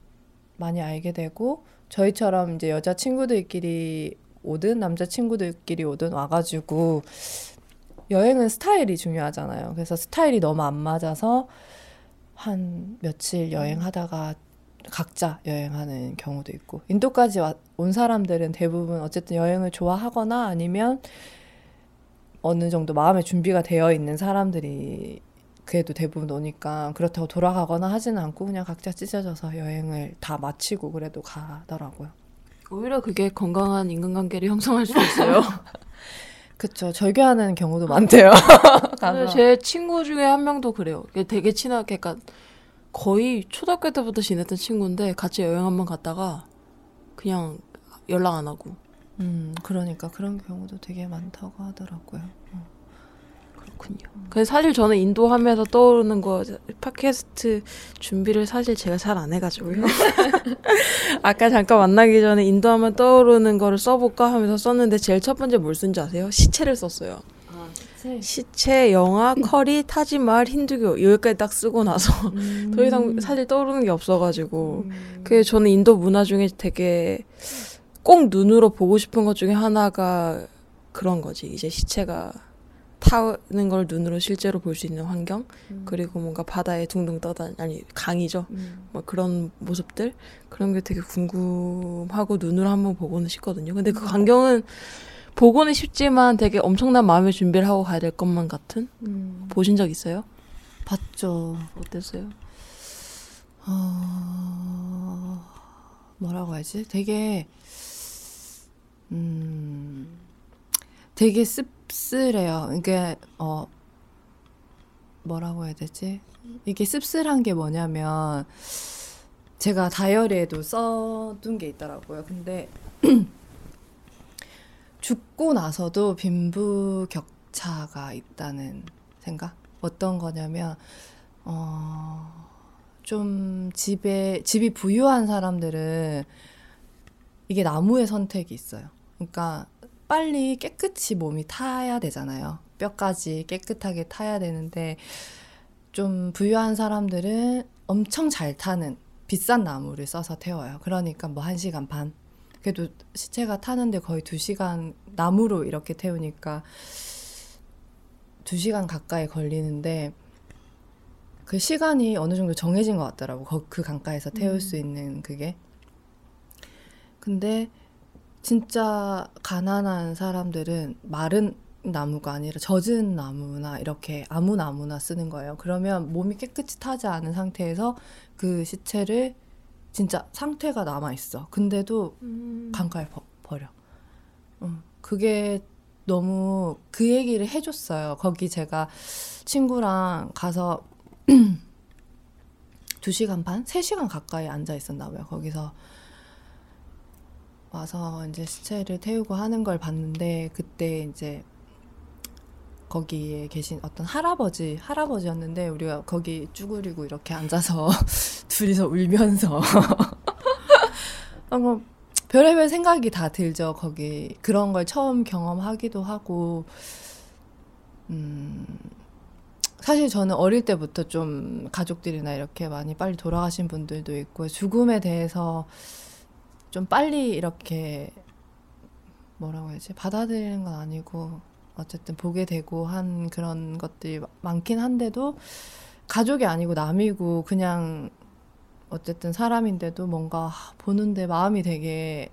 많이 알게 되고 저희처럼 이제 여자 친구들끼리 오든 남자 친구들끼리 오든 와가지고 여행은 스타일이 중요하잖아요. 그래서 스타일이 너무 안 맞아서 한 며칠 여행하다가 각자 여행하는 경우도 있고 인도까지 와- 온 사람들은 대부분 어쨌든 여행을 좋아하거나 아니면 어느 정도 마음의 준비가 되어 있는 사람들이 그래도 대부분 오니까 그렇다고 돌아가거나 하지는 않고 그냥 각자 찢어져서 여행을 다 마치고 그래도 가더라고요. 오히려 그게 건강한 인간관계를 형성할 수 있어요. [laughs] 그쵸 절교하는 경우도 많대요. [laughs] 제 친구 중에 한 명도 그래요. 걔 되게 친하게, 그러니까 거의 초등학교 때부터 지냈던 친구인데 같이 여행 한번 갔다가 그냥 연락 안 하고 음 그러니까 그런 경우도 되게 많다고 하더라고요. 그렇군요. 그래서 사실 저는 인도 하면서 떠오르는 거 팟캐스트 준비를 사실 제가 잘 안 해가지고요. [laughs] 아까 잠깐 만나기 전에 인도 하면 떠오르는 거를 써볼까 하면서 썼는데 제일 첫 번째 뭘 쓴지 아세요? 시체를 썼어요. 시체, 영화, 커리, 타지말, 힌두교 여기까지 딱 쓰고 나서 [laughs] 더 이상 사실 떠오르는 게 없어가지고 그게 저는 인도 문화 중에 되게 꼭 눈으로 보고 싶은 것 중에 하나가 그런 거지. 이제 시체가 타는 걸 눈으로 실제로 볼 수 있는 환경? 그리고 뭔가 바다에 둥둥 떠다 아니 강이죠. 뭐 그런 모습들? 그런 게 되게 궁금하고 눈으로 한번 보고는 싶거든요. 근데 그 광경은 보고는 쉽지만 되게 엄청난 마음의 준비를 하고 가야 될 것만 같은 음, 보신 적 있어요? 봤죠. 어땠어요? 어, 뭐라고 하지? 되게, 음, 되게 씁쓸해요. 이게, 어, 뭐라고 해야 되지? 이게 씁쓸한 게 뭐냐면, 제가 다이어리에도 써둔 게 있더라고요. 근데, [clears throat] 죽고 나서도 빈부 격차가 있다는 생각? 어떤 거냐면, 어, 좀 집에 집이 부유한 사람들은 이게 나무의 선택이 있어요. 그러니까 빨리 깨끗이 몸이 타야 되잖아요. 뼈까지 깨끗하게 타야 되는데 좀 부유한 사람들은 엄청 잘 타는 비싼 나무를 써서 태워요. 그러니까 뭐한 시간 반. 그래도 시체가 타는데 거의 두 시간 나무로 이렇게 태우니까 두 시간 가까이 걸리는데 그 시간이 어느 정도 정해진 것 같더라고. 거- 그 강가에서 태울 음. 수 있는 그게. 근데 진짜 가난한 사람들은 마른 나무가 아니라 젖은 나무나 이렇게 아무 나무나 쓰는 거예요. 그러면 몸이 깨끗이 타지 않은 상태에서 그 시체를 진짜 상태가 남아 있어. 근데도 음. 강가에 버, 버려. 음, 그게 너무 그 얘기를 해줬어요. 거기 제가 친구랑 가서 [clears throat] 두 시간 반, 세 시간 가까이 앉아 있었나 봐요. 거기서 와서 이제 시체를 태우고 하는 걸 봤는데 그때 이제 거기에 계신 어떤 할아버지 할아버지였는데 우리가 거기 쭈그리고 이렇게 앉아서 [laughs] 둘이서 울면서. [laughs] 뭐 별의별 생각이 다 들죠. 거기. 그런 걸 처음 경험하기도 하고. 음 사실 저는 어릴 때부터 좀 가족들이나 이렇게 많이 빨리 돌아가신 분들도 있고 죽음에 대해서 좀 빨리 이렇게 뭐라고 해야지? 받아들이는 건 아니고 어쨌든 보게 되고 한 그런 것들이 많긴 한데도 가족이 아니고 남이고 그냥 어쨌든 사람인데도 뭔가 보는데 마음이 되게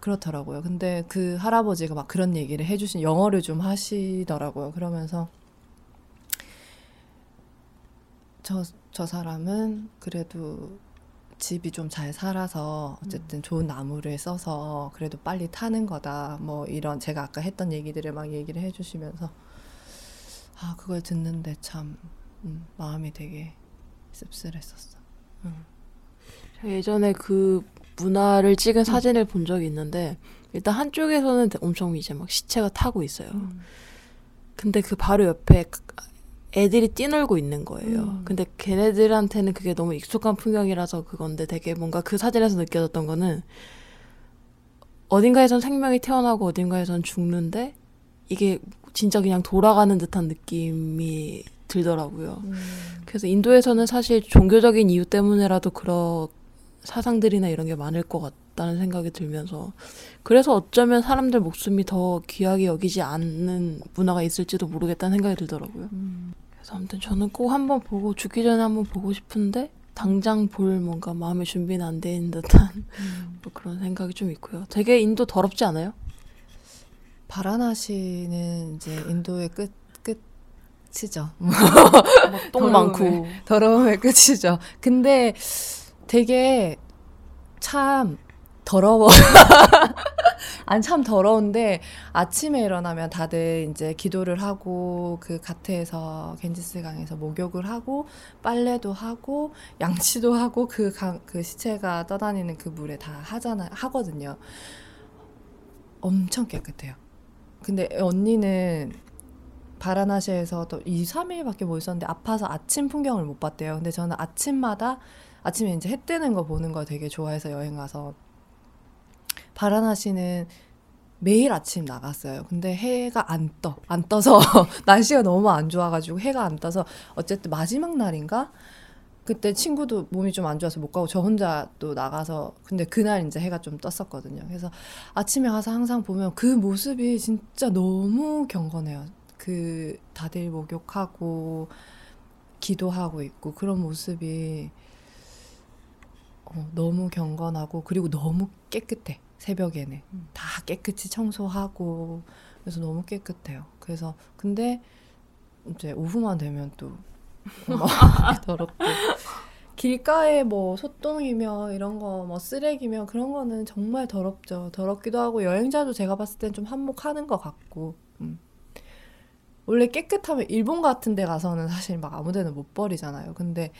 그렇더라고요. 근데 그 할아버지가 막 그런 얘기를 해주신 영어를 좀 하시더라고요. 그러면서 저, 저 사람은 그래도 집이 좀 잘 살아서 어쨌든 좋은 나무를 써서 그래도 빨리 타는 거다. 뭐 이런 제가 아까 했던 얘기들을 막 얘기를 해주시면서 아 그걸 듣는데 참 음, 마음이 되게 씁쓸했었어. 예전에 그 문화를 찍은 사진을 본 적이 있는데 일단 한쪽에서는 엄청 이제 막 시체가 타고 있어요. 근데 그 바로 옆에 애들이 뛰놀고 있는 거예요. 음. 근데 걔네들한테는 그게 너무 익숙한 풍경이라서 그건데 되게 뭔가 그 사진에서 느껴졌던 거는 어딘가에선 생명이 태어나고 어딘가에선 죽는데 이게 진짜 그냥 돌아가는 듯한 느낌이 들더라고요. 음. 그래서 인도에서는 사실 종교적인 이유 때문에라도 그런 사상들이나 이런 게 많을 것 같다는 생각이 들면서 그래서 어쩌면 사람들 목숨이 더 귀하게 여기지 않는 문화가 있을지도 모르겠다는 생각이 들더라고요. 음. 그래서 아무튼 저는 꼭 한번 보고 죽기 전에 한번 보고 싶은데 당장 볼 뭔가 마음의 준비는 안돼 있는 듯한 음. 뭐 그런 생각이 좀 있고요. 되게 인도 더럽지 않아요? 바라나시는 이제 인도의 끝 끝이죠. [laughs] 똥 많고 더러움의 끝이죠. 근데 되게 참 더러워. [laughs] [laughs] 아니 참 더러운데 아침에 일어나면 다들 이제 기도를 하고 그 가트에서 겐지스 강에서 목욕을 하고 빨래도 하고 양치도 하고 그 강 그 시체가 떠다니는 그 물에 다 하잖아요. 하거든요. 엄청 깨끗해요. 근데 언니는 바라나시에서 또 2, 3일밖에 못 있었는데 아파서 아침 풍경을 못 봤대요. 근데 저는 아침마다 아침에 이제 해 뜨는 거 보는 거 되게 좋아해서 여행 가서 바라나시는 매일 아침 나갔어요. 근데 해가 안 떠. 안 떠서 [laughs] 날씨가 너무 안 좋아가지고 해가 안 떠서 어쨌든 마지막 날인가? 그때 친구도 몸이 좀 안 좋아서 못 가고 저 혼자 또 나가서 근데 그날 이제 해가 좀 떴었거든요. 그래서 아침에 가서 항상 보면 그 모습이 진짜 너무 경건해요. 그 다들 목욕하고 기도하고 있고 그런 모습이 어, 너무 경건하고 그리고 너무 깨끗해 새벽에는 다 깨끗이 청소하고 그래서 너무 깨끗해요. 그래서 근데 이제 오후만 되면 또막 [laughs] 더럽고 길가에 뭐 소똥이며 이런 거 뭐 쓰레기며 그런 거는 정말 더럽죠. 더럽기도 하고 여행자도 제가 봤을 땐 좀 한몫하는 것 같고 음. 원래 깨끗하면 일본 같은 데 가서는 사실 막 아무 데나 못 버리잖아요. 근데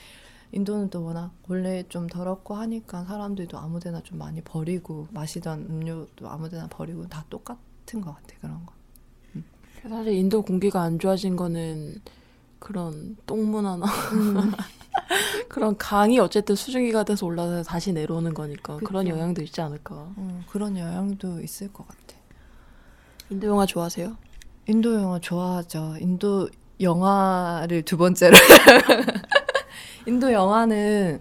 인도는 또 워낙 원래 좀 더럽고 하니까 사람들도 아무 데나 좀 많이 버리고 마시던 음료도 아무 데나 버리고 다 똑같은 것 같아 그런 거. 사실 인도 공기가 안 좋아진 거는 그런 똥문화나 [laughs] 그런 강이 어쨌든 수증기가 돼서 올라서 다시 내려오는 거니까 그런 그쵸. 영향도 있지 않을까. 어, 그런 영향도 있을 것 같아. 인도 영화 좋아하세요? 인도 영화 좋아하죠. 인도 영화를 두 번째로. [laughs] 인도 영화는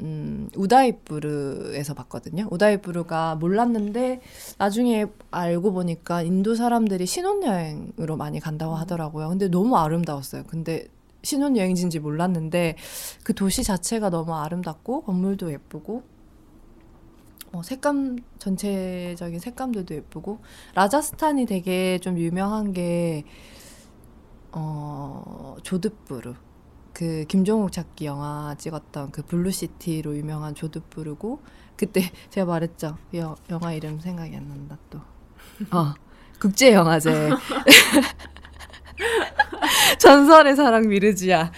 음, 우다이푸르에서 봤거든요. 우다이푸르가 몰랐는데 나중에 알고 보니까 인도 사람들이 신혼여행으로 많이 간다고 하더라고요. 근데 너무 아름다웠어요. 근데 신혼여행지인지 몰랐는데 그 도시 자체가 너무 아름답고 건물도 예쁘고 어, 색감 전체적인 색감들도 예쁘고 라자스탄이 되게 좀 유명한 게 어, 조드푸르 그 김종욱 찾기 영화 찍었던 그 Blue City로 유명한 조드푸르고 그때 [laughs] 제가 말했죠. 여, 영화 이름 생각이 안 난다 또. 어, [laughs] 국제 영화제. [laughs] 전설의 사랑 미르지아.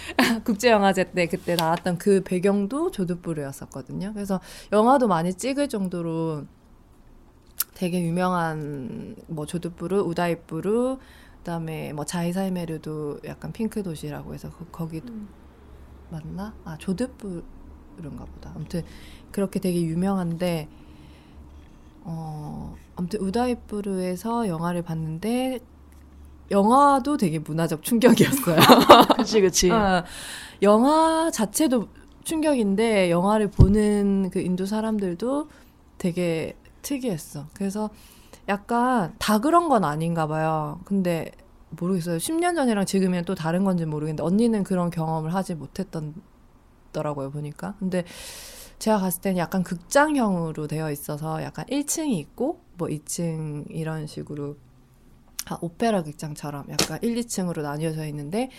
국제영화제 때 그때 나왔던 그 배경도 조드푸르였었거든요. 그래서 영화도 많이 찍을 정도로 되게 유명한 뭐 조드부르, 우다이부르, 그다음에 뭐 자이사이메르도 약간 핑크 도시라고 해서 그, 거기 음. 맞나? 아 조드부르인가 보다. 아무튼 그렇게 되게 유명한데 어 아무튼 우다이부르에서 영화를 봤는데 영화도 되게 문화적 충격이었어요. [laughs] 그치, 그치. 어, 영화 자체도 충격인데, 영화를 보는 그 인도 사람들도 되게 특이했어. 그래서 약간 다 그런 건 아닌가 봐요. 근데 모르겠어요. 10년 전이랑 지금이랑 또 다른 건지 모르겠는데, 언니는 그런 경험을 하지 못했더라고요, 보니까. 근데 제가 갔을 때는 약간 극장형으로 되어 있어서 약간 1층이 있고, 뭐 2층 이런 식으로 아, 오페라 극장처럼 약간 1, 2층으로 나뉘어져 있는데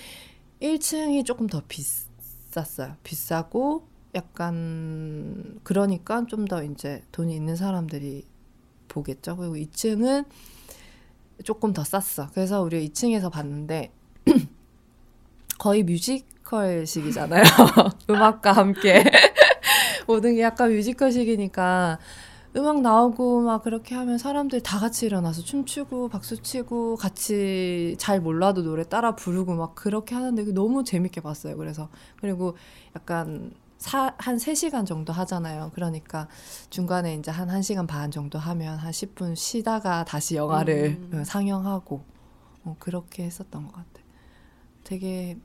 1층이 조금 더 비쌌어요. 비싸고 약간 그러니까 좀 더 이제 돈이 있는 사람들이 보겠죠. 그리고 2층은 조금 더 쌌어. 그래서 우리 2층에서 봤는데 [clears throat] 거의 뮤지컬식이잖아요. [laughs] 음악과 함께 [laughs] 모든 게 약간 뮤지컬식이니까 음악 나오고 막 그렇게 하면 사람들 다 같이 일어나서 춤추고 박수치고 같이 잘 몰라도 노래 따라 부르고 막 그렇게 하는데 너무 재밌게 봤어요. 그래서 그리고 약간 사, 한 3시간 정도 하잖아요. 그러니까 중간에 이제 한 1시간 반 정도 하면 한 10분 쉬다가 다시 영화를 음. 어, 상영하고 어, 그렇게 했었던 것 같아요. 되게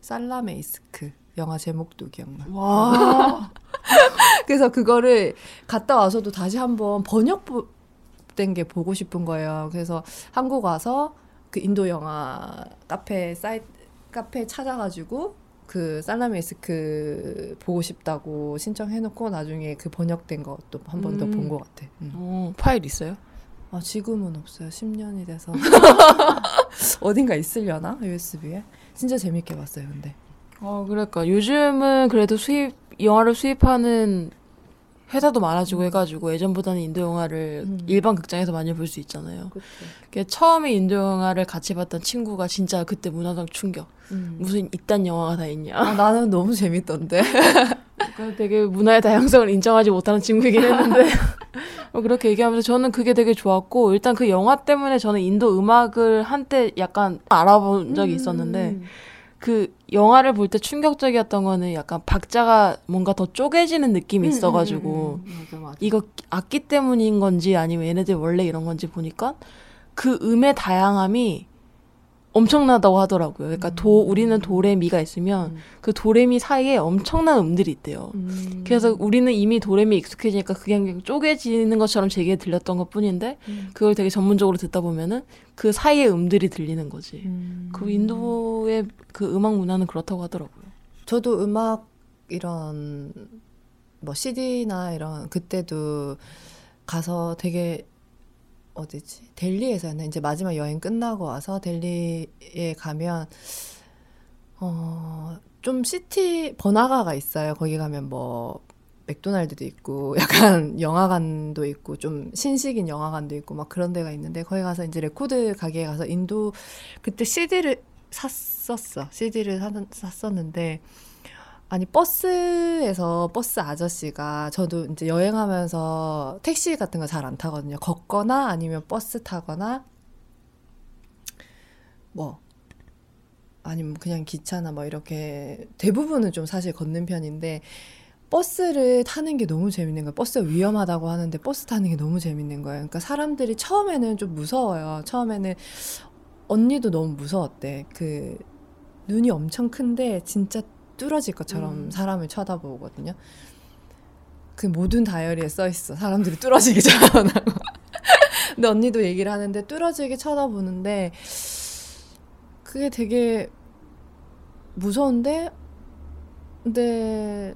살라메이스크 영화 제목도 기억나. 와. [laughs] 그래서 그거를 갔다 와서도 다시 한번 번역된 게 보고 싶은 거예요. 그래서 한국 와서 그 인도 영화 카페 사이트 카페 찾아가지고 그 살라메스크 보고 싶다고 신청해놓고 나중에 그 번역된 것도 한 번 더 본것 음. 같아. 음. 오, 파일 있어요? 아 지금은 없어요. 10년이 돼서 [laughs] 어딘가 있으려나 USB에. 진짜 재밌게 봤어요. 근데. 어, 그러니까 요즘은 그래도 수입 영화를 수입하는 회사도 많아지고 음. 해가지고 예전보다는 인도 영화를 음. 일반 극장에서 많이 볼 수 있잖아요. 그게 처음에 인도 영화를 같이 봤던 친구가 진짜 그때 문화적 충격. 음. 무슨 이딴 영화가 다 있냐. 아, 나는 너무 재밌던데. [laughs] 되게 문화의 다양성을 인정하지 못하는 친구이긴 했는데 [laughs] 뭐 그렇게 얘기하면서 저는 그게 되게 좋았고 일단 그 영화 때문에 저는 인도 음악을 한때 약간 알아본 적이 있었는데. 음. 그 영화를 볼 때 충격적이었던 거는 약간 박자가 뭔가 더 쪼개지는 느낌이 음, 음, 있어가지고 음, 음, 음, 맞아, 맞아. 이거 악기 때문인 건지 아니면 얘네들 원래 이런 건지 보니까 그 음의 다양함이 엄청나다고 하더라고요. 그러니까 도 음. 우리는 도레미가 있으면 음. 그 도레미 사이에 엄청난 음들이 있대요. 음. 그래서 우리는 이미 도레미 익숙해지니까 그게 그냥 쪼개지는 것처럼 제게 들렸던 것뿐인데 음. 그걸 되게 전문적으로 듣다 보면은 그 사이에 음들이 들리는 거지. 음. 그 인도의 그 음악 문화는 그렇다고 하더라고요. 저도 음악 이런 뭐 CD나 이런 그때도 가서 되게 어디지? 델리에서는 이제 마지막 여행 끝나고 와서 델리에 가면 어, 좀 city 번화가가 있어요. 거기 가면 뭐 맥도날드도 있고 [laughs] 약간 영화관도 있고 좀 신식인 영화관도 있고 막 그런 데가 있는데 거기 가서 이제 레코드 가게에 가서 인도 그때 CD를 샀었어. CD를 샀었는데 아니 버스에서 버스 아저씨가 저도 이제 여행하면서 택시 같은 거 잘 안 타거든요. 걷거나 아니면 버스 타거나 뭐 아니면 그냥 기차나 뭐 이렇게 대부분은 좀 사실 걷는 편인데 버스를 타는 게 너무 재밌는 거예요. 버스가 위험하다고 하는데 버스 타는 게 너무 재밌는 거예요. 그러니까 사람들이 처음에는 좀 무서워요. 처음에는 언니도 너무 무서웠대. 그 눈이 엄청 큰데 진짜 뚫어질 것처럼 음. 사람을 쳐다보거든요. 그 모든 다이어리에 써 있어. 사람들이 뚫어지기 쳐다보고. [laughs] 근데 언니도 얘기를 하는데 뚫어지게 쳐다보는데 그게 되게 무서운데 근데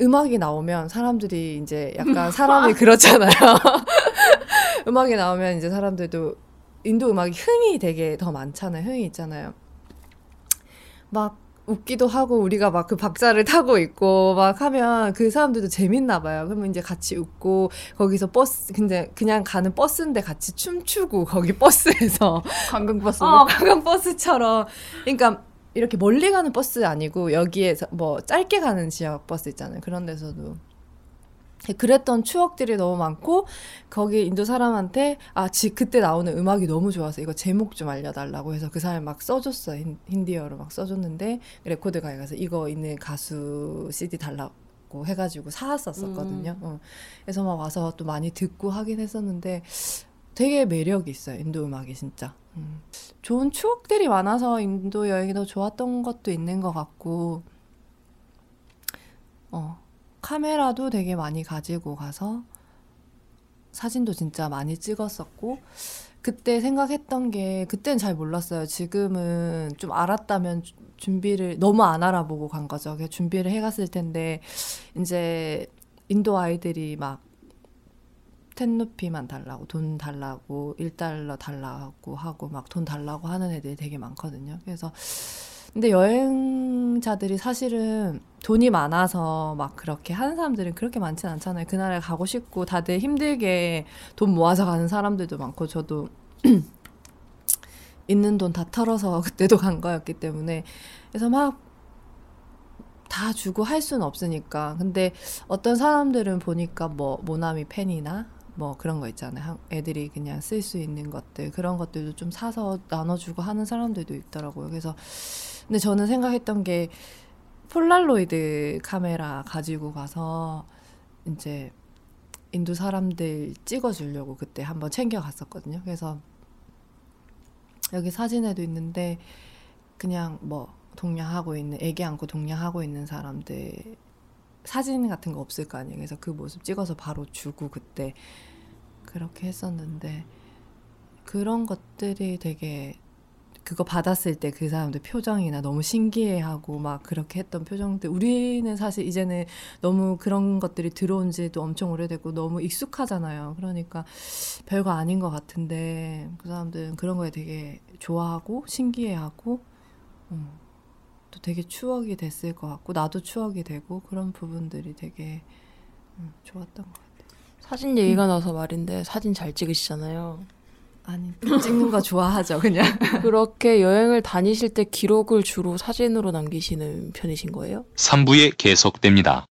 음악이 나오면 사람들이 이제 약간 사람이 [laughs] 그렇잖아요. [laughs] 음악이 나오면 이제 사람들도 인도 음악이 흥이 되게 더 많잖아요. 흥이 있잖아요. 막 웃기도 하고 우리가 막 그 박자를 타고 있고 막 하면 그 사람들도 재밌나 봐요. 그러면 이제 같이 웃고 거기서 버스 근데 그냥 가는 버스인데 같이 춤추고 거기 버스에서 [laughs] 관광버스. 어, 관광버스처럼 그러니까 이렇게 멀리 가는 버스 아니고 여기에서 뭐 짧게 가는 지역 버스 있잖아요. 그런 데서도 그랬던 추억들이 너무 많고 거기 인도 사람한테 아 지, 그때 나오는 음악이 너무 좋아서 이거 제목 좀 알려달라고 해서 그 사람이 막 써줬어 요 힌디어로 막 써줬는데 레코드가에 가서 이거 있는 가수 CD 달라고 해가지고 사왔었었거든요. 음. 어. 그래서 막 와서 또 많이 듣고 하긴 했었는데 되게 매력이 있어요 인도 음악이 진짜. 음. 좋은 추억들이 많아서 인도 여행이 더 좋았던 것도 있는 것 같고 어. 카메라도 되게 많이 가지고 가서 사진도 진짜 많이 찍었었고 그때 생각했던 게 그때는 잘 몰랐어요. 지금은 좀 알았다면 주- 준비를 너무 안 알아보고 간 거죠. 준비를 해갔을 텐데 이제 인도 아이들이 막 텐루피만 달라고 돈 달라고 1달러 달라고 하고 막 돈 달라고 하는 애들이 되게 많거든요. 그래서 근데 여행자들이 사실은 돈이 많아서 막 그렇게 하는 사람들은 그렇게 많진 않잖아요. 그 나라에 가고 싶고 다들 힘들게 돈 모아서 가는 사람들도 많고 저도 [clears throat] 있는 돈 다 털어서 [laughs] 그때도 간 거였기 때문에 그래서 막 다 주고 할 수는 없으니까 근데 어떤 사람들은 보니까 뭐 모나미 펜이나 뭐 그런 거 있잖아요. 한- 애들이 그냥 쓸 수 있는 것들 그런 것들도 좀 사서 나눠주고 하는 사람들도 있더라고요. 그래서 근데 저는 생각했던 게 폴라로이드 카메라 가지고 가서 이제 인도 사람들 찍어주려고 그때 한번 챙겨 갔었거든요. 그래서 여기 사진에도 있는데 그냥 뭐 동냥하고 있는 애기 안고 동냥하고 있는 사람들 사진 같은 거 없을 거 아니에요. 그래서 그 모습 찍어서 바로 주고 그때 그렇게 했었는데 그런 것들이 되게 그거 받았을 때 그 사람들 표정이나 너무 신기해하고 막 그렇게 했던 표정들 우리는 사실 이제는 너무 그런 것들이 들어온 지도 엄청 오래됐고 너무 익숙하잖아요. 그러니까 별거 아닌 것 같은데 그 사람들은 그런 거에 되게 좋아하고 신기해하고 음, 또 되게 추억이 됐을 것 같고 나도 추억이 되고 그런 부분들이 되게 음, 좋았던 것 같아요. 사진 얘기가 나서 말인데 사진 잘 찍으시잖아요. 아니 찍는 거 좋아하죠 그냥. [laughs] 그렇게 여행을 다니실 때 기록을 주로 사진으로 남기시는 편이신 거예요? 3부에 계속됩니다.